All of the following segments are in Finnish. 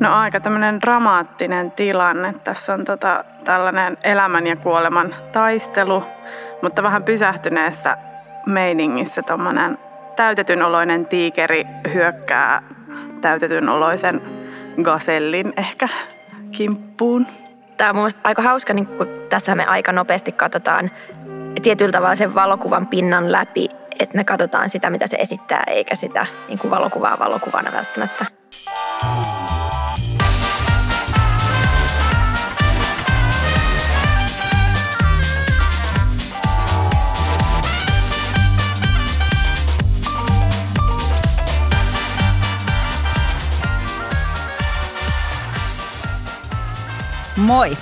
No aika tämmöinen dramaattinen tilanne. Tässä on tota, tällainen elämän ja kuoleman taistelu, mutta vähän pysähtyneessä meiningissä tuommoinen täytetyn oloinen tiikeri hyökkää täytetyn oloisen gasellin ehkä kimppuun. Tämä on mun aika hauska, niin kun tässä me aika nopeasti katsotaan tietyllä tavalla sen valokuvan pinnan läpi, että me katsotaan sitä, mitä se esittää, eikä sitä niin valokuvaa valokuvana välttämättä. Moi!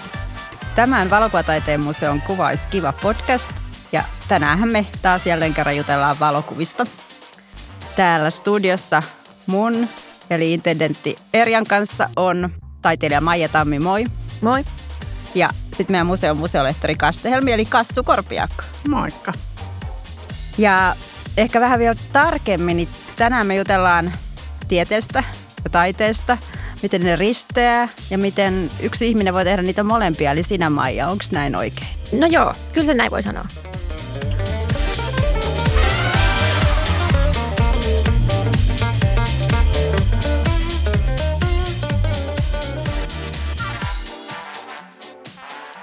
Tämän Valokuvataiteen museon Kuvais kiva podcast ja tänään me taas jälleen kerran jutellaan valokuvista. Täällä studiossa mun eli intendentti Erjan kanssa on taiteilija Maija Tammi, moi. Moi. Ja sitten meidän museon museolehtori Kastehelmi eli Kassu Korpiakko. Moikka. Ja ehkä vähän vielä tarkemmin, niin tänään me jutellaan tieteestä ja taiteesta – miten ne risteää ja miten yksi ihminen voi tehdä niitä molempia, eli sinä Maija. Onko näin oikein? No joo, kyllä se näin voi sanoa.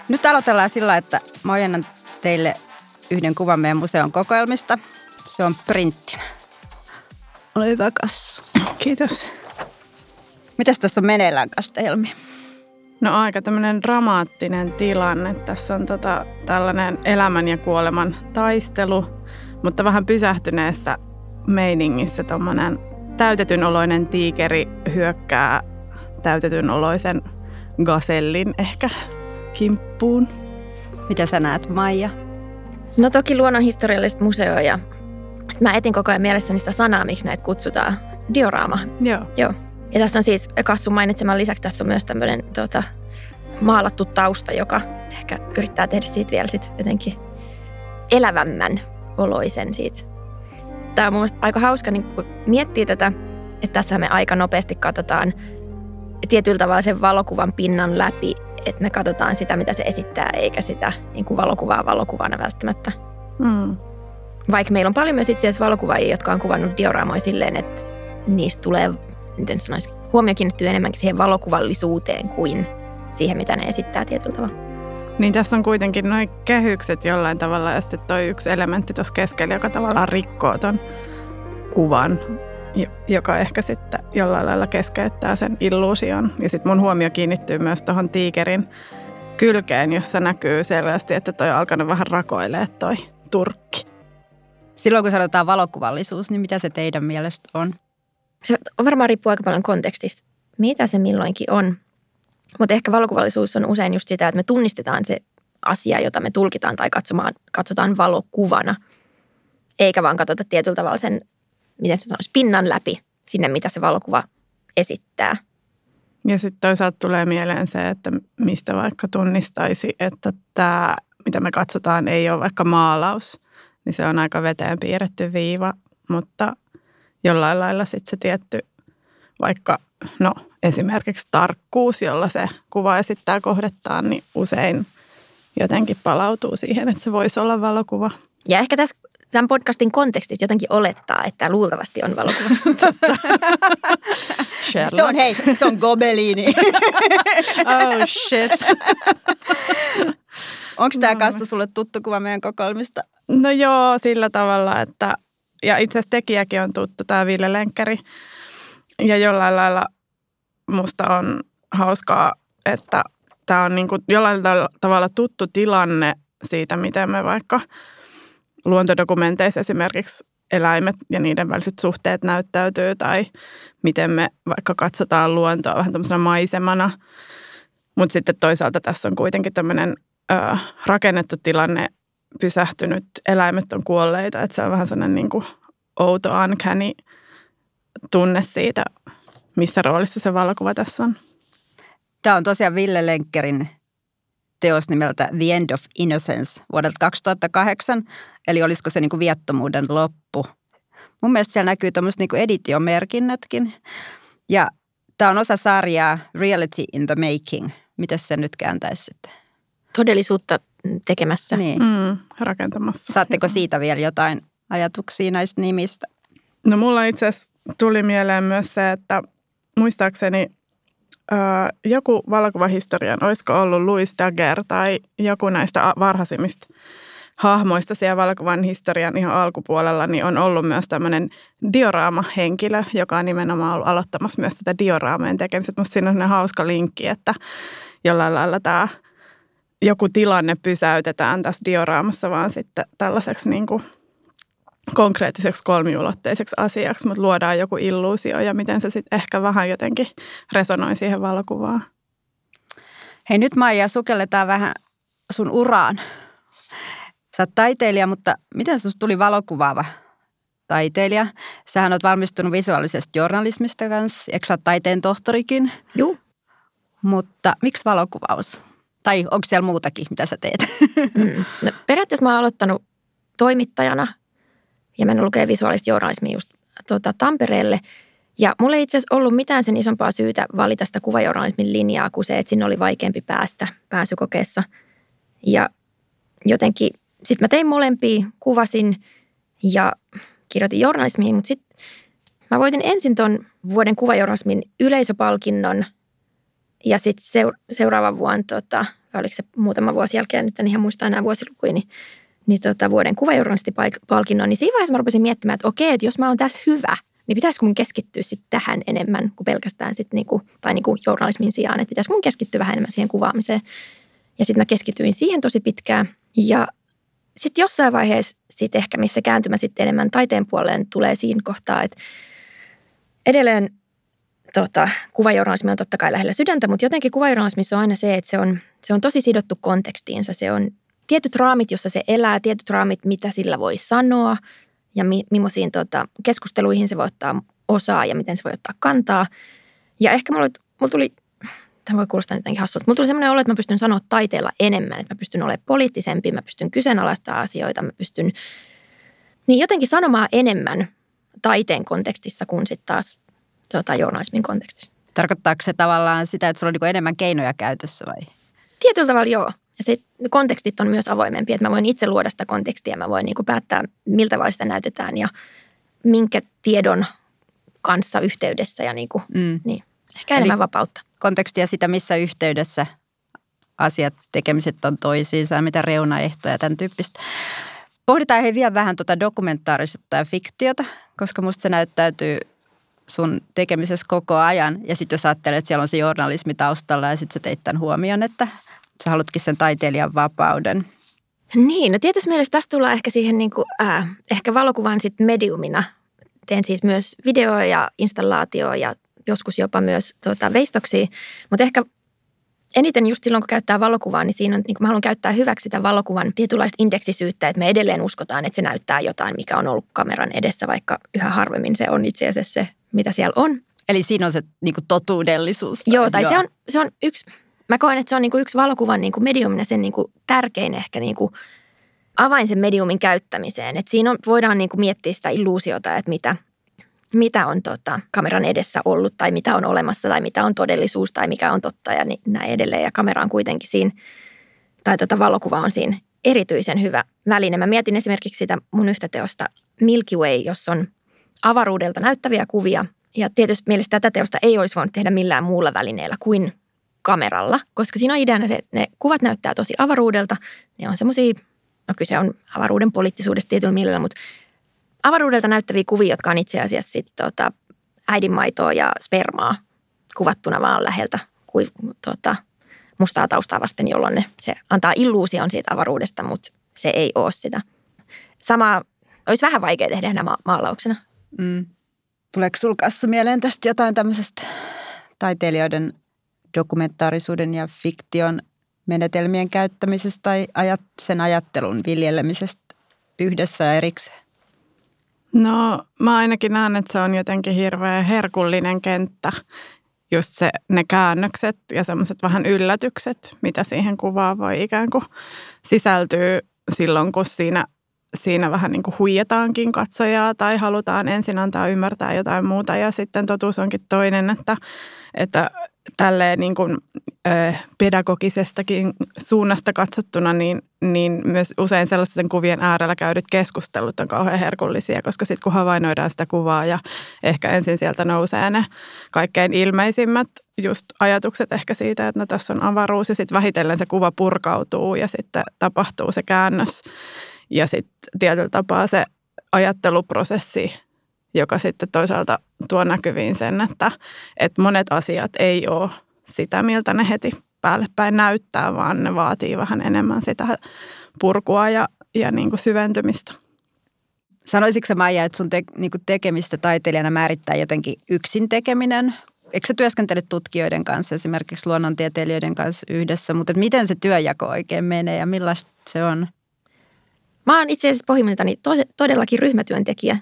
Nyt aloitellaan sillä, että mä ojennan teille yhden kuvan meidän museon kokoelmista. Se on printtinä. Ole hyvä, Kassu. Kiitos. Mitäs tässä on meneillään, Kastelmi? No aika tämmöinen dramaattinen tilanne. Tässä on tota, tällainen elämän ja kuoleman taistelu, mutta vähän pysähtyneessä meiningissä tuommoinen täytetyn oloinen tiikeri hyökkää täytetyn oloisen gasellin ehkä kimppuun. Mitä sä näet, Maija? No toki luonnonhistorialliset museo ja mä etin koko ajan mielessäni sitä sanaa, miksi näitä kutsutaan. Dioraama. Joo. Joo. Ja tässä on siis Kassun mainitseman lisäksi tässä on myös tämmöinen tota, maalattu tausta, joka ehkä yrittää tehdä siitä vielä sit jotenkin elävämmän oloisen siitä. Tämä on mun aika hauska, niin kun miettii tätä, että tässä me aika nopeasti katsotaan tietyllä tavalla sen valokuvan pinnan läpi, että me katsotaan sitä, mitä se esittää, eikä sitä niin kuin valokuvaa valokuvana välttämättä. Mm. Vaikka meillä on paljon myös itse asiassa valokuvaajia, jotka on kuvannut dioraamoja silleen, että niistä tulee miten sanoisi, huomio kiinnittyy enemmänkin siihen valokuvallisuuteen kuin siihen, mitä ne esittää tietyllä tavalla. Niin tässä on kuitenkin noin kehykset jollain tavalla ja sitten toi yksi elementti tuossa keskellä, joka tavallaan rikkoo ton kuvan, joka ehkä sitten jollain lailla keskeyttää sen illuusion. Ja sitten mun huomio kiinnittyy myös tuohon tiikerin kylkeen, jossa näkyy selvästi, että toi on alkanut vähän rakoilee toi turkki. Silloin kun sanotaan valokuvallisuus, niin mitä se teidän mielestä on? Se varmaan riippuu aika paljon kontekstista, mitä se milloinkin on. Mutta ehkä valokuvallisuus on usein just sitä, että me tunnistetaan se asia, jota me tulkitaan tai katsomaan, katsotaan valokuvana. Eikä vaan katsota tietyllä tavalla sen, miten se sanoisi, pinnan läpi sinne, mitä se valokuva esittää. Ja sitten toisaalta tulee mieleen se, että mistä vaikka tunnistaisi, että tämä, mitä me katsotaan, ei ole vaikka maalaus, niin se on aika veteen piirretty viiva, mutta jollain lailla sitten se tietty vaikka no esimerkiksi tarkkuus, jolla se kuva esittää kohdettaan, niin usein jotenkin palautuu siihen, että se voisi olla valokuva. Ja ehkä tässä tämän podcastin kontekstissa jotenkin olettaa, että luultavasti on valokuva. se on hei, se on gobeliini. oh shit. Onko tämä kanssa sulle tuttu kuva meidän kokoelmista? No joo, sillä tavalla, että ja itse asiassa tekijäkin on tuttu, tämä Ville Lenkkäri. Ja jollain lailla musta on hauskaa, että tämä on niin kuin jollain tavalla tuttu tilanne siitä, miten me vaikka luontodokumenteissa esimerkiksi eläimet ja niiden väliset suhteet näyttäytyy tai miten me vaikka katsotaan luontoa vähän tämmöisenä maisemana. Mutta sitten toisaalta tässä on kuitenkin tämmöinen rakennettu tilanne, pysähtynyt, eläimet on kuolleita, että se on vähän sellainen niin kuin outo, uncanny tunne siitä, missä roolissa se valokuva tässä on. Tämä on tosiaan Ville Lenkkerin teos nimeltä The End of Innocence vuodelta 2008, eli olisiko se niin kuin viattomuuden loppu. Mun mielestä siellä näkyy tämmöiset niin editiomerkinnätkin. Ja Tämä on osa sarjaa Reality in the Making. Miten se nyt kääntäisi sitten? Todellisuutta tekemässä. Niin. Mm, rakentamassa. Saatteko siitä vielä jotain ajatuksia näistä nimistä? No mulla itse asiassa tuli mieleen myös se, että muistaakseni ö, joku valokuvahistorian, olisiko ollut Louis Daguerre tai joku näistä varhaisimmista hahmoista siellä valokuvan historian ihan alkupuolella, niin on ollut myös tämmöinen dioraama-henkilö, joka on nimenomaan ollut aloittamassa myös tätä dioraameen tekemistä. Musta siinä on hauska linkki, että jollain lailla tämä joku tilanne pysäytetään tässä dioraamassa, vaan sitten tällaiseksi niin kuin konkreettiseksi kolmiulotteiseksi asiaksi, mutta luodaan joku illuusio ja miten se sitten ehkä vähän jotenkin resonoi siihen valokuvaan. Hei nyt Maija, sukelletaan vähän sun uraan. Sä oot taiteilija, mutta miten sinusta tuli valokuvaava taiteilija? Sähän oot valmistunut visuaalisesta journalismista kanssa, eikö sä taiteen tohtorikin? Joo. Mutta miksi valokuvaus? Tai onko siellä muutakin, mitä sä teet? Mm. No, periaatteessa mä oon aloittanut toimittajana ja mennyt lukemaan visuaalista journalismia just tuota, Tampereelle. Ja mulla ei itse asiassa ollut mitään sen isompaa syytä valita sitä kuvajournalismin linjaa kuin se, että sinne oli vaikeampi päästä pääsykokeessa. Ja jotenkin sitten mä tein molempia, kuvasin ja kirjoitin journalismiin, mutta sitten mä voitin ensin ton vuoden kuvajournalismin yleisöpalkinnon ja sitten seur- seuraavan vuonna, tota, oliko se muutama vuosi jälkeen, nyt en ihan muista enää vuosilukuja, niin, niin tota, vuoden kuvajournalistipalkinnon, niin siinä vaiheessa mä rupesin miettimään, että okei, että jos mä oon tässä hyvä, niin pitäisikö mun keskittyä sitten tähän enemmän kuin pelkästään sit niinku, tai niinku journalismin sijaan, että pitäisikö mun keskittyä vähän enemmän siihen kuvaamiseen. Ja sitten mä keskityin siihen tosi pitkään. Ja sitten jossain vaiheessa, sit ehkä missä kääntymä sitten enemmän taiteen puoleen tulee siinä kohtaa, että edelleen tota, kuvajournalismi on totta kai lähellä sydäntä, mutta jotenkin kuvajournalismissa on aina se, että se on, se on tosi sidottu kontekstiinsa. Se on tietyt raamit, jossa se elää, tietyt raamit, mitä sillä voi sanoa ja mi, millaisiin tota, keskusteluihin se voi ottaa osaa ja miten se voi ottaa kantaa. Ja ehkä mulla, mulla tuli tämä voi kuulostaa jotenkin hassulta. Mulla tuli sellainen olo, että mä pystyn sanoa taiteella enemmän, että mä pystyn olemaan poliittisempi, mä pystyn kyseenalaistamaan asioita, mä pystyn niin jotenkin sanomaan enemmän taiteen kontekstissa kuin sitten taas tota, journalismin kontekstissa. Tarkoittaako se tavallaan sitä, että sulla on niin enemmän keinoja käytössä vai? Tietyllä tavalla joo. Ja se kontekstit on myös avoimempi, että mä voin itse luoda sitä kontekstia, mä voin niin kuin päättää, miltä tavalla sitä näytetään ja minkä tiedon kanssa yhteydessä ja niin kuin, mm. niin, ehkä enemmän Eli vapautta kontekstia sitä, missä yhteydessä asiat, tekemiset on toisiinsa mitä reunaehtoja ja tämän tyyppistä. Pohditaan he vielä vähän tuota dokumentaarisuutta ja fiktiota, koska musta se näyttäytyy sun tekemisessä koko ajan. Ja sitten jos ajattelet, että siellä on se journalismi taustalla ja sitten sä teit tämän huomioon, että sä halutkin sen taiteilijan vapauden. Niin, no tietysti mielessä tästä tullaan ehkä siihen niin kuin, äh, ehkä valokuvan sit mediumina. Teen siis myös video- ja installaatio- ja joskus jopa myös tuota, veistoksia. Mutta ehkä eniten just silloin, kun käyttää valokuvaa, niin siinä on, niin mä haluan käyttää hyväksi sitä valokuvan tietynlaista indeksisyyttä, että me edelleen uskotaan, että se näyttää jotain, mikä on ollut kameran edessä, vaikka yhä harvemmin se on itse asiassa se, mitä siellä on. Eli siinä on se niin kuin totuudellisuus. Joo, tai Joo. Se, on, se on yksi, mä koen, että se on niin kuin yksi valokuvan niin kuin mediumina sen niin kuin tärkein ehkä niin kuin avain sen mediumin käyttämiseen. Et siinä on, voidaan niin kuin miettiä sitä illuusiota, että mitä – mitä on tota, kameran edessä ollut tai mitä on olemassa tai mitä on todellisuus tai mikä on totta ja niin, näin edelleen. Ja kamera on kuitenkin siinä, tai tota, valokuva on siinä erityisen hyvä väline. Mä mietin esimerkiksi sitä mun yhtä teosta Milky Way, jossa on avaruudelta näyttäviä kuvia. Ja tietysti mielestä tätä teosta ei olisi voinut tehdä millään muulla välineellä kuin kameralla, koska siinä on ideana, että ne kuvat näyttää tosi avaruudelta. Ne on semmoisia, no kyse on avaruuden poliittisuudesta tietyllä mielellä, mutta avaruudelta näyttäviä kuvia, jotka on itse asiassa sit, tota, äidinmaitoa ja spermaa kuvattuna vaan läheltä kuin tota, mustaa taustaa vasten, jolloin ne, se antaa illuusion siitä avaruudesta, mutta se ei ole sitä. Sama olisi vähän vaikea tehdä enää ma- maalauksena. Mm. Tuleeko sinulla kanssa mieleen tästä jotain tämmöisestä taiteilijoiden dokumentaarisuuden ja fiktion menetelmien käyttämisestä tai ajat, sen ajattelun viljelemisestä yhdessä ja erikseen? No mä ainakin näen, että se on jotenkin hirveän herkullinen kenttä. Just se, ne käännökset ja semmoiset vähän yllätykset, mitä siihen kuvaan voi ikään kuin sisältyä silloin, kun siinä siinä vähän niin kuin huijataankin katsojaa tai halutaan ensin antaa ymmärtää jotain muuta ja sitten totuus onkin toinen, että, että tälleen niin kuin, pedagogisestakin suunnasta katsottuna, niin, niin myös usein sellaisten kuvien äärellä käydyt keskustelut on kauhean herkullisia, koska sitten kun havainnoidaan sitä kuvaa ja ehkä ensin sieltä nousee ne kaikkein ilmeisimmät just ajatukset ehkä siitä, että no tässä on avaruus ja sitten vähitellen se kuva purkautuu ja sitten tapahtuu se käännös. Ja sitten tietyllä tapaa se ajatteluprosessi joka sitten toisaalta tuo näkyviin sen, että, että monet asiat ei ole sitä, miltä ne heti päälle päin näyttää, vaan ne vaatii vähän enemmän sitä purkua ja, ja niin kuin syventymistä. Sanoisitko sä Maija, että sun te, niin kuin tekemistä taiteilijana määrittää jotenkin yksin tekeminen? Eikö sä työskentele tutkijoiden kanssa, esimerkiksi luonnontieteilijöiden kanssa yhdessä, mutta miten se työjako oikein menee ja millaista se on? Mä oon itse asiassa pohjimmiltani todellakin ryhmätyöntekijä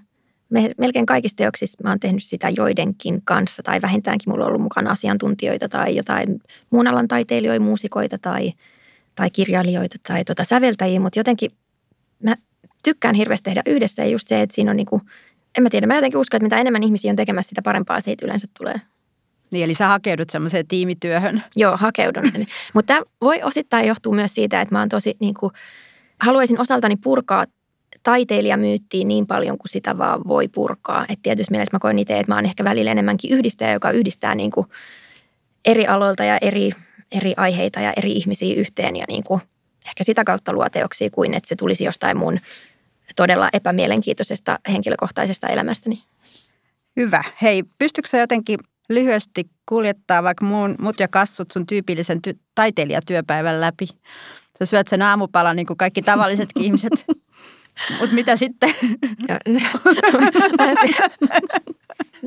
melkein kaikista teoksista mä oon tehnyt sitä joidenkin kanssa tai vähintäänkin mulla on ollut mukana asiantuntijoita tai jotain muun alan taiteilijoita, muusikoita tai, tai kirjailijoita tai tota säveltäjiä, mutta jotenkin mä tykkään hirveästi tehdä yhdessä ja just se, että siinä on niinku, en mä tiedä, mä jotenkin uskon, että mitä enemmän ihmisiä on tekemässä, sitä parempaa siitä yleensä tulee. Niin, eli sä hakeudut semmoiseen tiimityöhön. Joo, hakeudun. Mutta tämä voi osittain johtua myös siitä, että mä oon tosi niin kuin, haluaisin osaltani purkaa taiteilijamyyttiin niin paljon kuin sitä vaan voi purkaa. Et tietysti mielessä mä koen itse, että mä oon ehkä välillä enemmänkin yhdistäjä, joka yhdistää niin kuin eri aloilta ja eri, eri aiheita ja eri ihmisiä yhteen ja niin kuin ehkä sitä kautta luo teoksia kuin että se tulisi jostain mun todella epämielenkiintoisesta henkilökohtaisesta elämästäni. Hyvä. Hei, pystytkö jotenkin lyhyesti kuljettaa vaikka muun, mut ja kassut sun tyypillisen ty- taiteilijatyöpäivän läpi? Sä syöt sen aamupalan niin kuin kaikki tavallisetkin ihmiset. Mutta mitä sitten?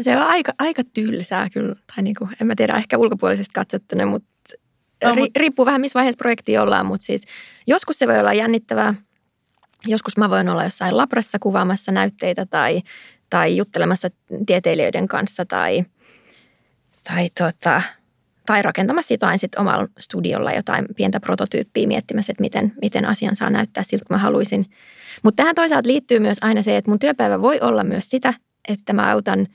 se on aika, aika tylsää kyllä. Tai niin kuin, en mä tiedä, ehkä ulkopuolisesti katsottuna, mutta no, ri, riippuu vähän missä vaiheessa projektia ollaan. Mutta siis joskus se voi olla jännittävää. Joskus mä voin olla jossain labrassa kuvaamassa näytteitä tai, tai juttelemassa tieteilijöiden kanssa tai, tai tota, tai rakentamassa jotain sitten omalla studiolla jotain pientä prototyyppiä miettimässä, että miten, miten asian saa näyttää siltä, kun mä haluaisin. Mutta tähän toisaalta liittyy myös aina se, että mun työpäivä voi olla myös sitä, että mä autan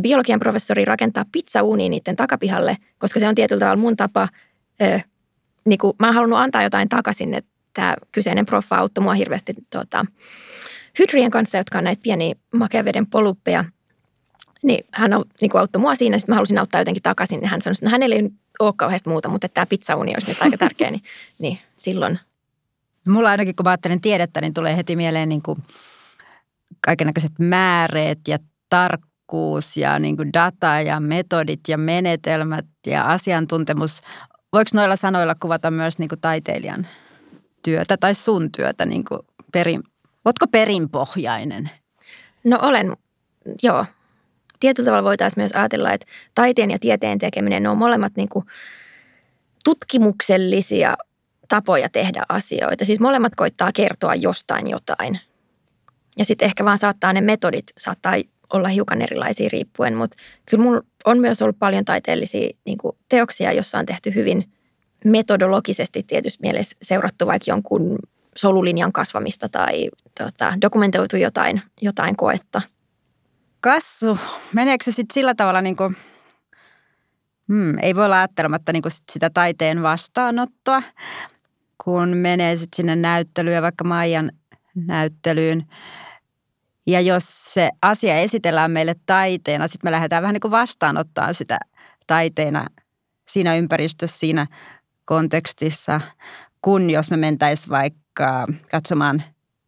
biologian professori rakentaa pizzauunia niiden takapihalle, koska se on tietyllä tavalla mun tapa, ö, niin kuin mä oon halunnut antaa jotain takaisin, että tämä kyseinen proffa auttoi mua hirveästi tota, hydrien kanssa, jotka on näitä pieniä makeaveden poluppeja – niin hän niin kuin auttoi mua siinä, sitten mä halusin auttaa jotenkin takaisin. Niin hän sanoi, että no, hänellä ei ole kauheasti muuta, mutta tämä pizzauni olisi nyt aika tärkeä, niin, niin silloin. Mulla ainakin, kun mä ajattelen tiedettä, niin tulee heti mieleen niin kuin kaikenlaiset määreet ja tarkkuus ja niin kuin data ja metodit ja menetelmät ja asiantuntemus. Voiko noilla sanoilla kuvata myös niin kuin taiteilijan työtä tai sun työtä niin kuin perin, Oletko perinpohjainen? No olen, joo tietyllä tavalla voitaisiin myös ajatella, että taiteen ja tieteen tekeminen, ne on molemmat niin kuin tutkimuksellisia tapoja tehdä asioita. Siis molemmat koittaa kertoa jostain jotain. Ja sitten ehkä vaan saattaa ne metodit, saattaa olla hiukan erilaisia riippuen, mutta kyllä mulla on myös ollut paljon taiteellisia niin kuin teoksia, jossa on tehty hyvin metodologisesti tietysti mielessä seurattu vaikka jonkun solulinjan kasvamista tai tota, dokumentoitu jotain, jotain koetta – kassu, meneekö se sitten sillä tavalla niin kuin, hmm, ei voi olla ajattelematta niin kuin sitä taiteen vastaanottoa, kun menee sitten sinne näyttelyyn, vaikka Maijan näyttelyyn. Ja jos se asia esitellään meille taiteena, sitten me lähdetään vähän niin kuin vastaanottaa sitä taiteena siinä ympäristössä, siinä kontekstissa, kun jos me mentäisiin vaikka katsomaan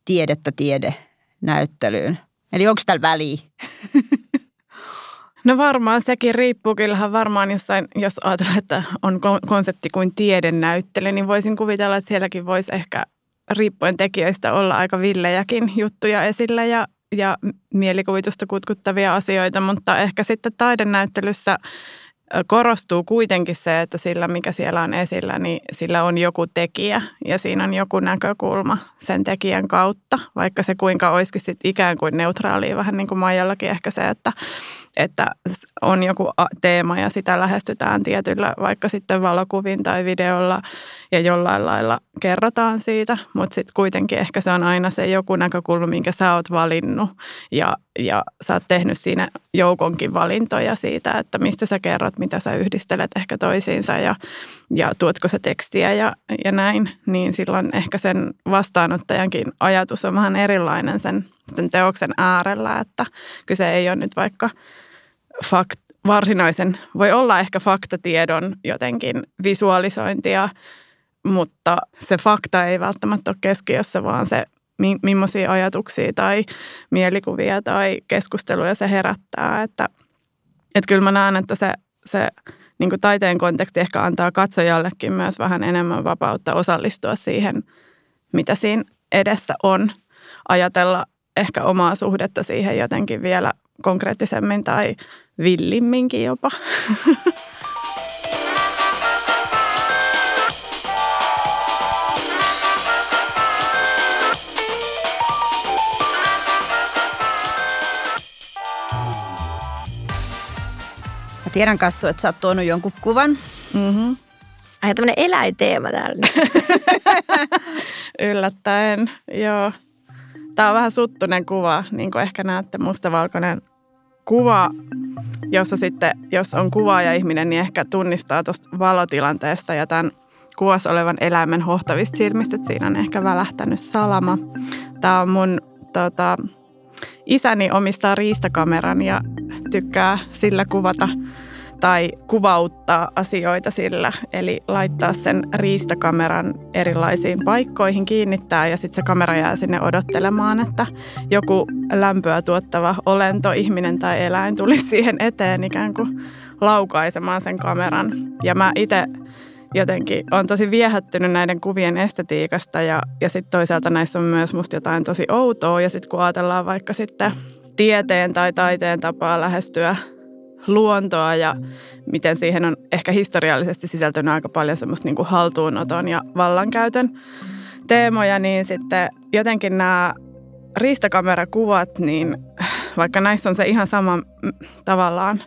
tiedettä tiede näyttelyyn – Eli onko täällä väliä? No varmaan sekin riippuu. Kyllähän varmaan jossain, jos ajatellaan, että on konsepti kuin tiedennäyttely, niin voisin kuvitella, että sielläkin voisi ehkä riippuen tekijöistä olla aika villejäkin juttuja esillä ja, ja mielikuvitusta kutkuttavia asioita, mutta ehkä sitten taidennäyttelyssä korostuu kuitenkin se, että sillä mikä siellä on esillä, niin sillä on joku tekijä ja siinä on joku näkökulma sen tekijän kautta, vaikka se kuinka olisikin sit ikään kuin neutraali, vähän niin kuin Maijallakin ehkä se, että, että on joku teema ja sitä lähestytään tietyllä vaikka sitten valokuvin tai videolla ja jollain lailla kerrotaan siitä, mutta sitten kuitenkin ehkä se on aina se joku näkökulma, minkä sä oot valinnut ja, ja sä oot tehnyt siinä joukonkin valintoja siitä, että mistä sä kerrot, mitä sä yhdistelet ehkä toisiinsa ja, ja tuotko sä tekstiä ja, ja näin, niin silloin ehkä sen vastaanottajankin ajatus on vähän erilainen sen, sen teoksen äärellä, että kyse ei ole nyt vaikka fakt, varsinaisen, voi olla ehkä faktatiedon jotenkin visualisointia, mutta se fakta ei välttämättä ole keskiössä, vaan se millaisia ajatuksia tai mielikuvia tai keskusteluja se herättää. Että, että kyllä mä näen, että se, se niin kuin taiteen konteksti ehkä antaa katsojallekin myös vähän enemmän vapautta osallistua siihen, mitä siinä edessä on. Ajatella ehkä omaa suhdetta siihen jotenkin vielä konkreettisemmin tai villimminkin jopa. tiedän Kassu, että sä oot tuonut jonkun kuvan. Mm-hmm. Ai tämmöinen eläinteema täällä. Yllättäen, joo. Tämä on vähän suttunen kuva, niin kuin ehkä näette, mustavalkoinen kuva, jossa sitten, jos on kuvaaja ihminen, niin ehkä tunnistaa tuosta valotilanteesta ja tämän kuvassa olevan eläimen hohtavista silmistä, että siinä on ehkä välähtänyt salama. Tämä on mun tota, isäni omistaa riistakameran ja tykkää sillä kuvata tai kuvauttaa asioita sillä, eli laittaa sen riistakameran erilaisiin paikkoihin, kiinnittää ja sitten se kamera jää sinne odottelemaan, että joku lämpöä tuottava olento, ihminen tai eläin tulisi siihen eteen ikään kuin laukaisemaan sen kameran. Ja mä itse jotenkin on tosi viehättynyt näiden kuvien estetiikasta ja, ja sitten toisaalta näissä on myös musta jotain tosi outoa ja sitten kun ajatellaan vaikka sitten tieteen tai taiteen tapaa lähestyä luontoa ja miten siihen on ehkä historiallisesti sisältynyt aika paljon semmoista niin kuin haltuunoton ja vallankäytön teemoja, niin sitten jotenkin nämä riistakamerakuvat, niin vaikka näissä on se ihan sama tavallaan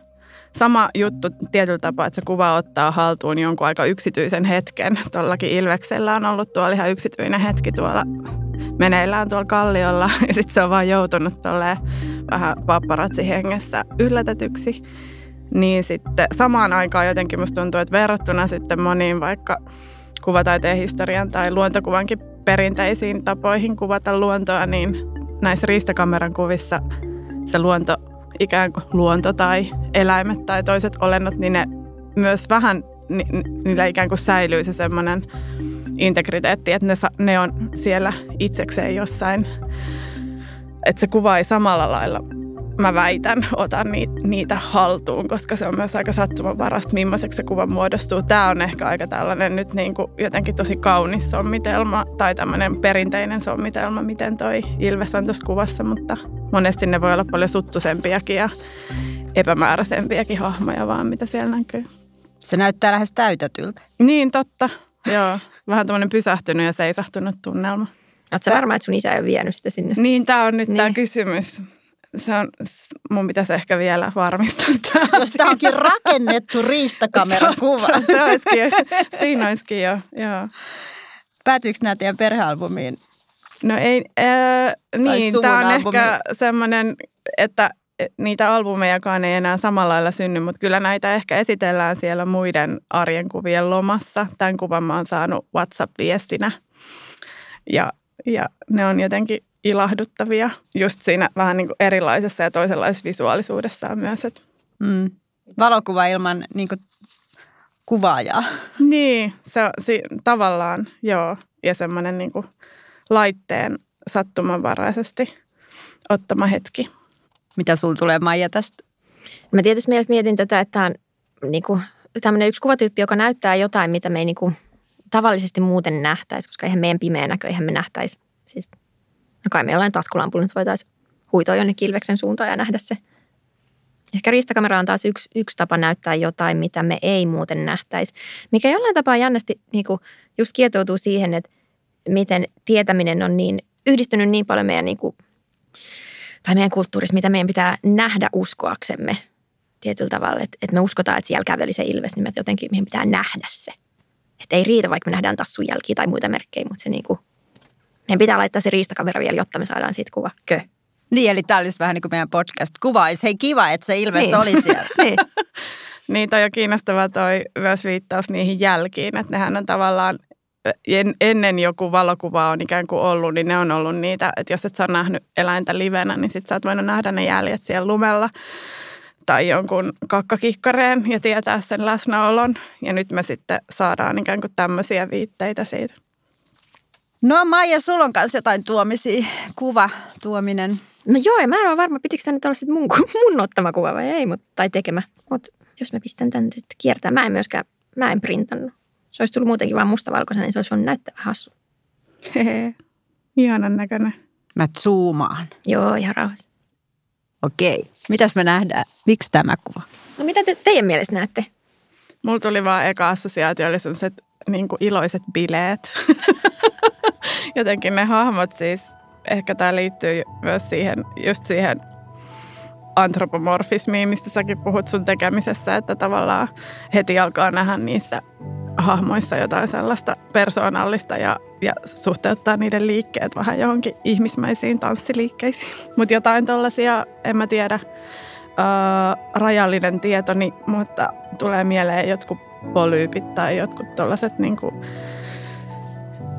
sama juttu tietyllä tapaa, että se kuva ottaa haltuun jonkun aika yksityisen hetken. Tuollakin Ilveksellä on ollut tuolla ihan yksityinen hetki tuolla meneillään tuolla kalliolla ja sitten se on vaan joutunut tuolle vähän paparazzi hengessä yllätetyksi. Niin sitten samaan aikaan jotenkin musta tuntuu, että verrattuna sitten moniin vaikka kuvataiteen historian tai luontokuvankin perinteisiin tapoihin kuvata luontoa, niin näissä riistakameran kuvissa se luonto, ikään kuin luonto tai eläimet tai toiset olennot, niin ne myös vähän, ni, niillä ikään kuin säilyy se semmoinen integriteetti, että ne, ne on siellä itsekseen jossain, että se kuva ei samalla lailla mä väitän, otan niitä haltuun, koska se on myös aika sattumanvarasta, millaiseksi se kuva muodostuu. Tämä on ehkä aika tällainen nyt niin kuin jotenkin tosi kaunis sommitelma tai tämmöinen perinteinen sommitelma, miten toi Ilves on tuossa kuvassa, mutta monesti ne voi olla paljon suttusempiakin ja epämääräisempiäkin hahmoja vaan, mitä siellä näkyy. Se näyttää lähes täytetyltä. Niin, totta. Joo, vähän tämmöinen pysähtynyt ja seisahtunut tunnelma. Oletko varma, että sun isä ei ole vienyt sitä sinne? Niin, tämä on nyt niin. tämä kysymys se on, mun pitäisi ehkä vielä varmistaa tämä. Jos tämä onkin rakennettu riistakamerkuva. se olisikin, siinä olisikin jo, joo. Päätyykö nämä teidän perhealbumiin? No ei, äh, niin, tämä on albumi. ehkä semmoinen, että niitä albumejakaan ei enää samalla lailla synny, mutta kyllä näitä ehkä esitellään siellä muiden arjen kuvien lomassa. Tämän kuvan mä oon saanut WhatsApp-viestinä ja, ja ne on jotenkin ilahduttavia just siinä vähän niin kuin erilaisessa ja toisenlaisessa visuaalisuudessaan myös. Että. Mm. Valokuva ilman niin kuin kuvaajaa. Niin, se si, tavallaan joo. Ja semmoinen niin kuin laitteen sattumanvaraisesti ottama hetki. Mitä sul tulee Maija tästä? Mä tietysti mielessä mietin tätä, että on niin kuin, tämmöinen yksi kuvatyyppi, joka näyttää jotain, mitä me ei niin kuin, tavallisesti muuten nähtäisi, koska eihän meidän pimeä näkö, eihän me nähtäisi siis No kai me jollain taskulampulla nyt voitaisiin huitoa jonnekin Ilveksen suuntaan ja nähdä se. Ehkä riistakamera on taas yksi, yksi tapa näyttää jotain, mitä me ei muuten nähtäisi. Mikä jollain tapaa jännästi niin kuin just kietoutuu siihen, että miten tietäminen on niin yhdistynyt niin paljon meidän, niin kuin, tai meidän kulttuurissa, mitä meidän pitää nähdä uskoaksemme tietyllä tavalla. Että, että me uskotaan, että siellä käveli se ilves, niin me jotenkin meidän pitää nähdä se. Että ei riitä, vaikka me nähdään tassun jälkiä tai muita merkkejä, mutta se niin kuin, meidän pitää laittaa se riistakamera vielä, jotta me saadaan siitä kuva. Kö? Niin, eli tämä olisi vähän niin kuin meidän podcast kuvaisi. Hei kiva, että se ilves niin. oli siellä. niin. Niin, toi on kiinnostava toi myös viittaus niihin jälkiin, että nehän on tavallaan en, ennen joku valokuva on ikään kuin ollut, niin ne on ollut niitä, että jos et sä nähnyt eläintä livenä, niin sit sä oot voinut nähdä ne jäljet siellä lumella tai jonkun kakkakikkareen ja tietää sen läsnäolon. Ja nyt me sitten saadaan ikään kuin tämmöisiä viitteitä siitä. No Maija, sulla on kanssa jotain tuomisia, kuva, tuominen. No joo, ja mä en ole varma, pitikö tämä nyt olla sitten mun, mun ottama kuva vai ei, mutta, tai tekemä. Mutta jos mä pistän tämän sitten kiertää, mä en myöskään, mä en printannut. Se olisi tullut muutenkin vaan mustavalkoisena, niin se olisi voinut näyttää hassu. Hehe, ihanan näköinen. Mä zoomaan. Joo, ihan rauhassa. Okei, mitäs me nähdään? Miksi tämä kuva? No mitä te teidän mielestä näette? Mulla tuli vaan eka assosiaatio, oli sellaiset niin iloiset bileet. Jotenkin ne hahmot siis, ehkä tämä liittyy myös siihen, just siihen antropomorfismiin, mistä säkin puhut sun tekemisessä, että tavallaan heti alkaa nähdä niissä hahmoissa jotain sellaista persoonallista ja, ja suhteuttaa niiden liikkeet vähän johonkin ihmismäisiin tanssiliikkeisiin. Mutta jotain tuollaisia, en mä tiedä, ää, rajallinen tietoni, mutta tulee mieleen jotkut polyypit tai jotkut tuollaiset niin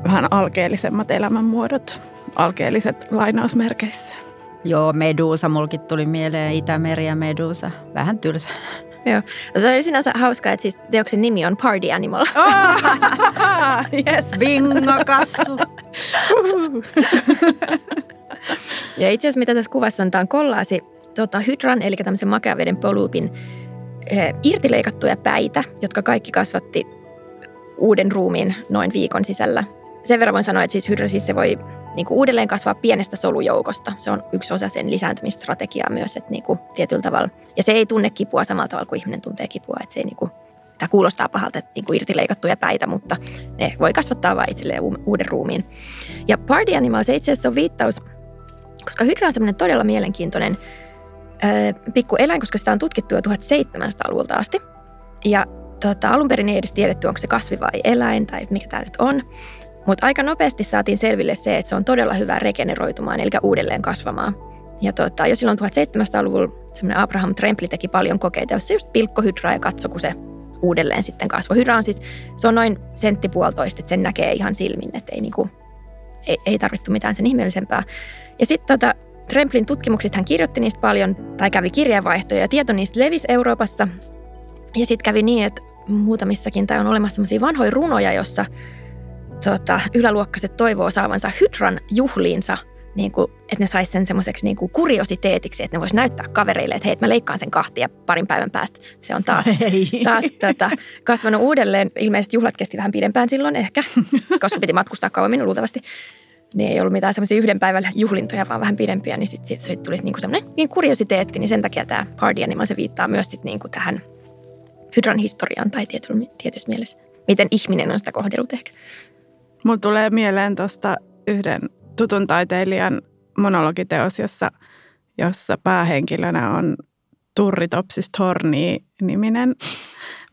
vähän alkeellisemmat elämänmuodot, alkeelliset lainausmerkeissä. Joo, Medusa, mulkin tuli mieleen Itämeri ja Medusa. Vähän tylsä. Joo. Toi oli sinänsä hauskaa, että siis teoksen nimi on Party Animal. Oh, yes. Bingo kassu. ja itse asiassa mitä tässä kuvassa on, tämä on kollaasi tota, hydran, eli tämmöisen makeaveden polyypin eh, irtileikattuja päitä, jotka kaikki kasvatti uuden ruumiin noin viikon sisällä. Sen verran voin sanoa, että siis hydra siis se voi niin kuin uudelleen kasvaa pienestä solujoukosta. Se on yksi osa sen lisääntymistrategiaa myös, että niin kuin tietyllä tavalla. Ja se ei tunne kipua samalla tavalla kuin ihminen tuntee kipua. Että se ei niin kuin, tämä kuulostaa pahalta, että niin kuin irtileikattuja päitä, mutta ne voi kasvattaa vain itselleen uuden ruumiin. Ja Party Animal, se itse asiassa on viittaus, koska hydra on semmoinen todella mielenkiintoinen ö, pikku eläin, koska sitä on tutkittu jo 1700-luvulta asti. Ja tota, alun perin ei edes tiedetty, onko se kasvi vai eläin tai mikä tämä nyt on. Mutta aika nopeasti saatiin selville se, että se on todella hyvä regeneroitumaan, eli uudelleen kasvamaan. Ja tota, jo silloin 1700-luvulla semmoinen Abraham Trempli teki paljon kokeita, jossa just pilkkohydraa ja katso, kun se uudelleen sitten kasvoi. Hydra on siis, se on noin sentti puolitoista, että sen näkee ihan silmin, että ei, niinku, ei, ei tarvittu mitään sen ihmeellisempää. Ja sitten tota, Tremplin tutkimukset hän kirjoitti niistä paljon, tai kävi kirjeenvaihtoja, ja tieto niistä levisi Euroopassa. Ja sitten kävi niin, että muutamissakin, tai on olemassa sellaisia vanhoja runoja, jossa tota, yläluokkaiset toivoo saavansa hydran juhliinsa, niin kuin, että ne saisi sen semmoiseksi niin kuin kuriositeetiksi, että ne voisi näyttää kavereille, että hei, mä leikkaan sen kahtia parin päivän päästä. Se on taas, taas tota, kasvanut uudelleen. Ilmeisesti juhlat kesti vähän pidempään silloin ehkä, koska piti matkustaa kauemmin luultavasti. Niin ei ollut mitään semmoisia yhden päivän juhlintoja, vaan vähän pidempiä, niin sitten sit, sit tuli niinku semmoinen niin kuriositeetti, niin sen takia tämä Party Animal se viittaa myös sit niinku tähän hydran historiaan tai tietyssä mielessä. Miten ihminen on sitä kohdellut ehkä. Mulla tulee mieleen tuosta yhden tutun taiteilijan monologiteos, jossa, jossa päähenkilönä on Turri Topsis Torni-niminen.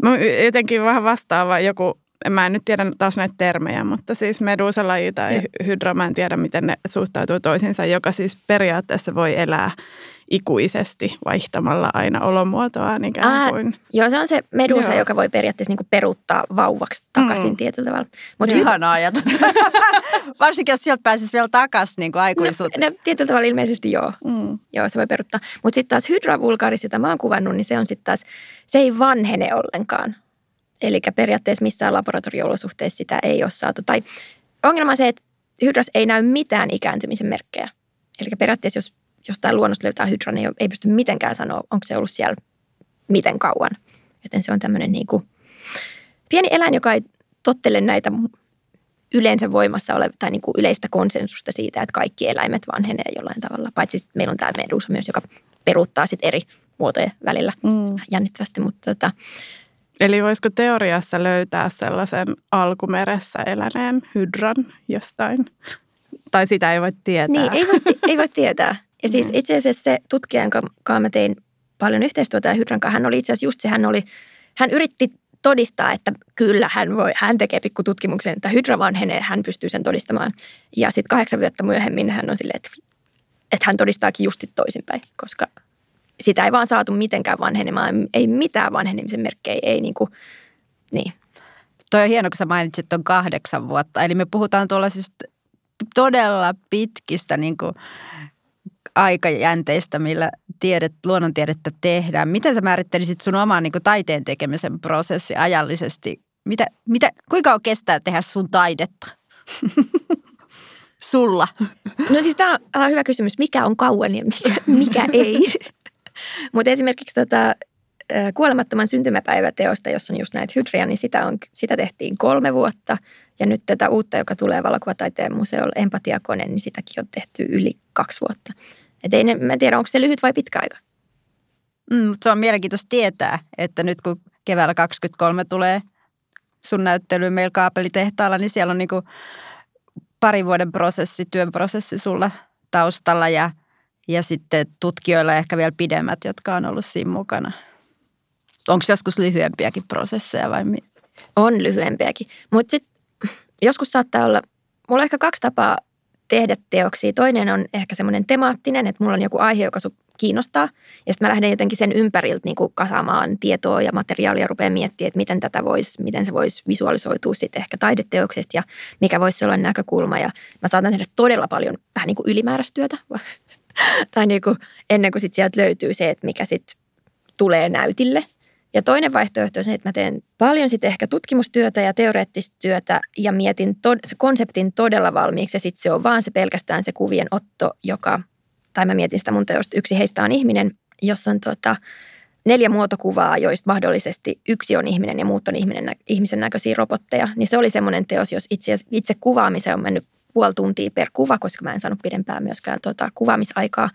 Mä jotenkin vähän vastaava joku, mä en nyt tiedä taas näitä termejä, mutta siis medusalaji tai hydra, mä en tiedä miten ne suhtautuu toisiinsa, joka siis periaatteessa voi elää ikuisesti vaihtamalla aina olomuotoaan ikään Ää, kuin. Joo, se on se medusa, joo. joka voi periaatteessa niin peruuttaa vauvaksi takaisin mm. tietyllä tavalla. Mut Ihana hy- ajatus. Varsinkin, jos sieltä pääsisi vielä takaisin niin aikuisuuteen. No, no, tietyllä tavalla ilmeisesti joo. Mm. Joo, se voi peruuttaa. Mutta sitten taas hydra vulgaris, jota mä oon kuvannut, niin se on sitten taas, se ei vanhene ollenkaan. Eli periaatteessa missään laboratorioolosuhteissa sitä ei ole saatu. Tai ongelma on se, että hydras ei näy mitään ikääntymisen merkkejä. Eli periaatteessa jos jostain luonnosta löytää hydra, niin ei pysty mitenkään sanoa, onko se ollut siellä miten kauan. Joten se on tämmöinen niin kuin pieni eläin, joka ei tottele näitä yleensä voimassa ole tai niin kuin yleistä konsensusta siitä, että kaikki eläimet vanhenee jollain tavalla. Paitsi meillä on tämä medusa myös, joka peruuttaa sit eri muotojen välillä Mm. jännittävästi, mutta tota, Eli voisiko teoriassa löytää sellaisen alkumeressä eläneen hydran jostain? Tai sitä ei voi tietää. Niin, ei voi, ei voi tietää. Ja siis itse asiassa se tutkija, jonka kanssa mä tein paljon yhteistyötä ja Hydran kanssa, hän oli itse asiassa just se, hän, oli, hän yritti todistaa, että kyllä hän, voi, hän tekee pikkututkimuksen, että Hydra vanhenee, hän pystyy sen todistamaan. Ja sitten kahdeksan vuotta myöhemmin hän on silleen, että, että hän todistaakin justi toisinpäin, koska sitä ei vaan saatu mitenkään vanhenemaan. Ei mitään vanhenemisen merkkejä, ei niin kuin, niin. Toi on hieno, kun sä mainitsit on kahdeksan vuotta. Eli me puhutaan tuollaisista todella pitkistä niin kuin aikajänteistä, millä tiedet, luonnontiedettä tehdään. Miten sä määrittelisit sun oman niin kuin taiteen tekemisen prosessi ajallisesti? Mitä, mitä, kuinka on kestää tehdä sun taidetta? Sulla. No siis tämä on hyvä kysymys, mikä on kauan ja mikä, mikä ei. Mutta esimerkiksi tota, kuolemattoman syntymäpäiväteosta, jossa on just näitä hydriä, niin sitä, on, sitä tehtiin kolme vuotta. Ja nyt tätä uutta, joka tulee valokuvataiteen museolla, empatiakone, niin sitäkin on tehty yli kaksi vuotta. Et ei ne, mä en tiedä, onko se lyhyt vai pitkä aika. Mm, mutta se on mielenkiintoista tietää, että nyt kun keväällä 23 tulee sun näyttely meillä kaapelitehtaalla, niin siellä on niin parin vuoden prosessi, työprosessi sulla taustalla ja, ja sitten tutkijoilla ehkä vielä pidemmät, jotka on ollut siinä mukana. Onko joskus lyhyempiäkin prosesseja vai mi? On lyhyempiäkin. Mutta sitten joskus saattaa olla, mulla on ehkä kaksi tapaa tehdä teoksia. Toinen on ehkä semmoinen temaattinen, että mulla on joku aihe, joka kiinnostaa. Ja sitten mä lähden jotenkin sen ympäriltä niin kuin kasaamaan tietoa ja materiaalia rupean miettimään, että miten tätä voisi, miten se voisi visualisoitua sitten ehkä taideteoksesta ja mikä voisi olla näkökulma. Ja mä saatan tehdä todella paljon vähän niin kuin ylimääräistä työtä. tai niin kuin ennen kuin sit sieltä löytyy se, että mikä sitten tulee näytille. Ja toinen vaihtoehto on se, että mä teen paljon sitten ehkä tutkimustyötä ja teoreettista työtä ja mietin tod- se konseptin todella valmiiksi ja sitten se on vaan se pelkästään se kuvien otto, joka, tai mä mietin sitä mun teosta, yksi heistä on ihminen, jossa on tota, neljä muotokuvaa, joista mahdollisesti yksi on ihminen ja muut on ihminen, ihmisen näköisiä robotteja. Niin se oli semmoinen teos, jos itse, itse kuvaamiseen on mennyt puoli tuntia per kuva, koska mä en saanut pidempään myöskään tota, kuvaamisaikaa.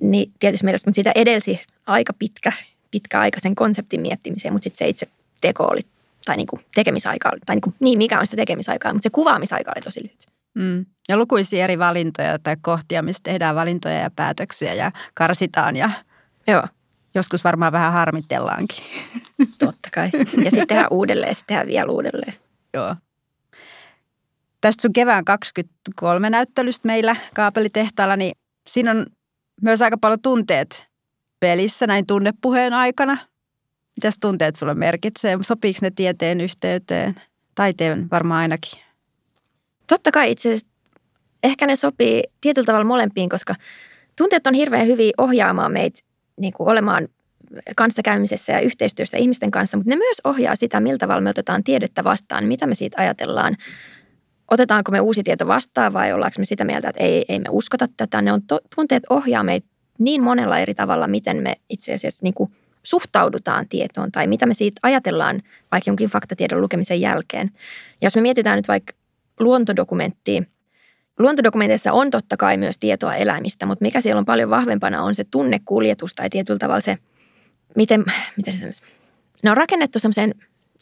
Niin tietysti mielessä, mutta sitä edelsi aika pitkä pitkä aika sen konseptin miettimiseen, mutta sitten se itse teko oli, tai niin kuin tekemisaika oli, tai niin, kuin, niin mikä on sitä tekemisaikaa, mutta se kuvaamisaika oli tosi lyhyt. Mm. Ja lukuisia eri valintoja tai kohtia, missä tehdään valintoja ja päätöksiä ja karsitaan ja Joo, joskus varmaan vähän harmitellaankin. totta kai. Ja sitten tehdään uudelleen ja sitten tehdään vielä uudelleen. Joo. Tästä sun kevään 23 näyttelystä meillä kaapelitehtaalla, niin siinä on myös aika paljon tunteet pelissä näin tunnepuheen aikana. Mitäs tunteet sulle merkitsee? Sopiiko ne tieteen yhteyteen? Taiteen varmaan ainakin. Totta kai itse asiassa ehkä ne sopii tietyllä tavalla molempiin, koska tunteet on hirveän hyviä ohjaamaan meitä niin kuin olemaan kanssakäymisessä ja yhteistyössä ihmisten kanssa, mutta ne myös ohjaa sitä, miltä tavalla me otetaan tiedettä vastaan, mitä me siitä ajatellaan. Otetaanko me uusi tieto vastaan vai ollaanko me sitä mieltä, että ei, ei me uskota tätä. Ne on to, tunteet ohjaa meitä niin monella eri tavalla, miten me itse asiassa niin kuin suhtaudutaan tietoon tai mitä me siitä ajatellaan vaikka jonkin faktatiedon lukemisen jälkeen. Ja jos me mietitään nyt vaikka luontodokumenttia, luontodokumenteissa on totta kai myös tietoa eläimistä, mutta mikä siellä on paljon vahvempana on se tunnekuljetus tai tietyllä tavalla se, miten, miten se, ne on rakennettu semmoiseen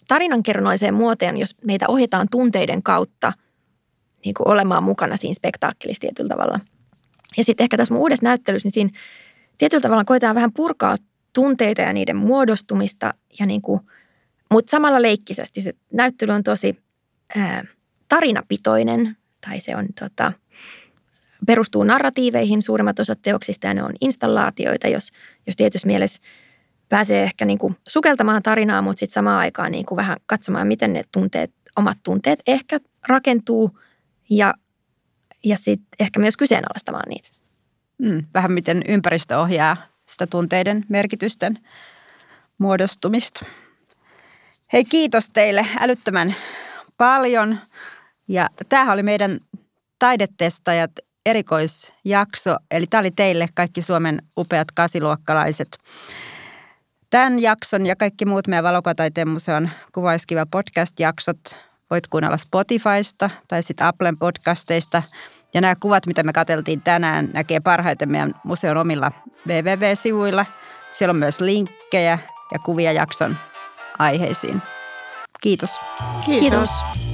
tarinankerronnoiseen muotoon, jos meitä ohjataan tunteiden kautta niin kuin olemaan mukana siinä spektaakkelissa tietyllä tavalla – ja sitten ehkä tässä mun uudessa näyttelyssä, niin siinä tietyllä tavalla koetaan vähän purkaa tunteita ja niiden muodostumista, ja niin kuin, mutta samalla leikkisesti. Se näyttely on tosi ää, tarinapitoinen, tai se on tota, perustuu narratiiveihin suurimmat osat teoksista, ja ne on installaatioita, jos, jos tietyssä mielessä pääsee ehkä niin kuin sukeltamaan tarinaa, mutta sitten samaan aikaan niin kuin vähän katsomaan, miten ne tunteet, omat tunteet ehkä rakentuu ja ja sitten ehkä myös kyseenalaistamaan niitä. Mm, vähän miten ympäristö ohjaa sitä tunteiden merkitysten muodostumista. Hei kiitos teille älyttömän paljon. Ja tämähän oli meidän taidetestajat erikoisjakso. Eli tämä oli teille kaikki Suomen upeat kasiluokkalaiset. Tämän jakson ja kaikki muut meidän Valokuvataiteen museon Kuvaiskiva podcast-jaksot voit kuunnella Spotifysta tai sitten Applen podcasteista. Ja nämä kuvat, mitä me katseltiin tänään, näkee parhaiten meidän museon omilla www-sivuilla Siellä on myös linkkejä ja kuvia jakson aiheisiin. Kiitos. Kiitos. Kiitos.